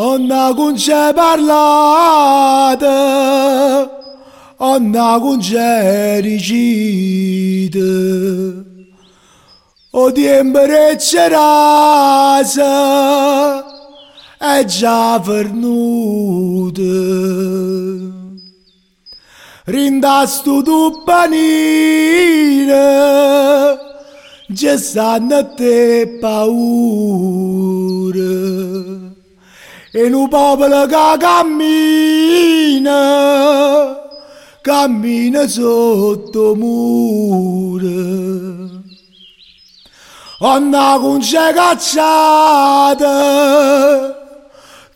Onna con c'è parlata, onna con c'è ricita. O tempo c'è rasa, è già vernuta. Rindastu tu sanno te paura. E un popolo che cammina, cammina sotto mura. Anna con c'è cacciata,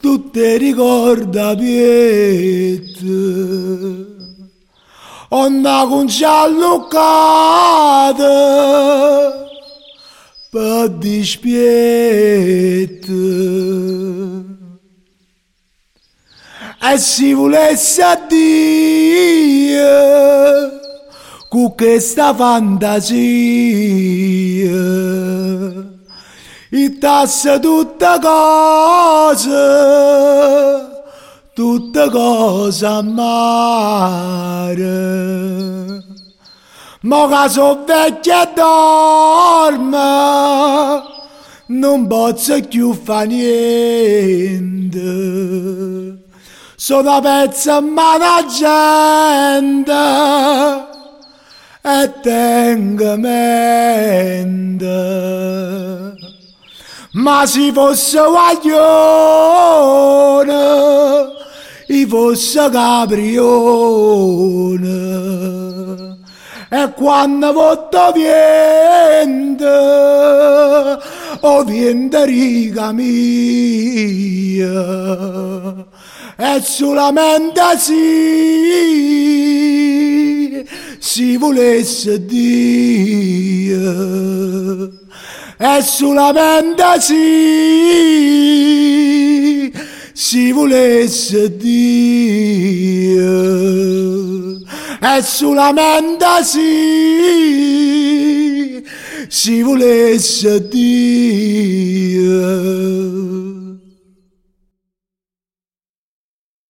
tutte ricorda piette. Anna con c'è alluccata, per dispiette. E si volesse a Dio con questa fantasia. E tasse tutte cose tutte cose amare ma sono vecchia dorme non posso più fare niente sono pezzo ma la gente e tengo mente ma se fosse guaglione e fosse caprione. E quando voto viente o viente riga mia e solamente sì si volesse Dio e solamente sì si volesse Dio e solamente sì si volesse Dio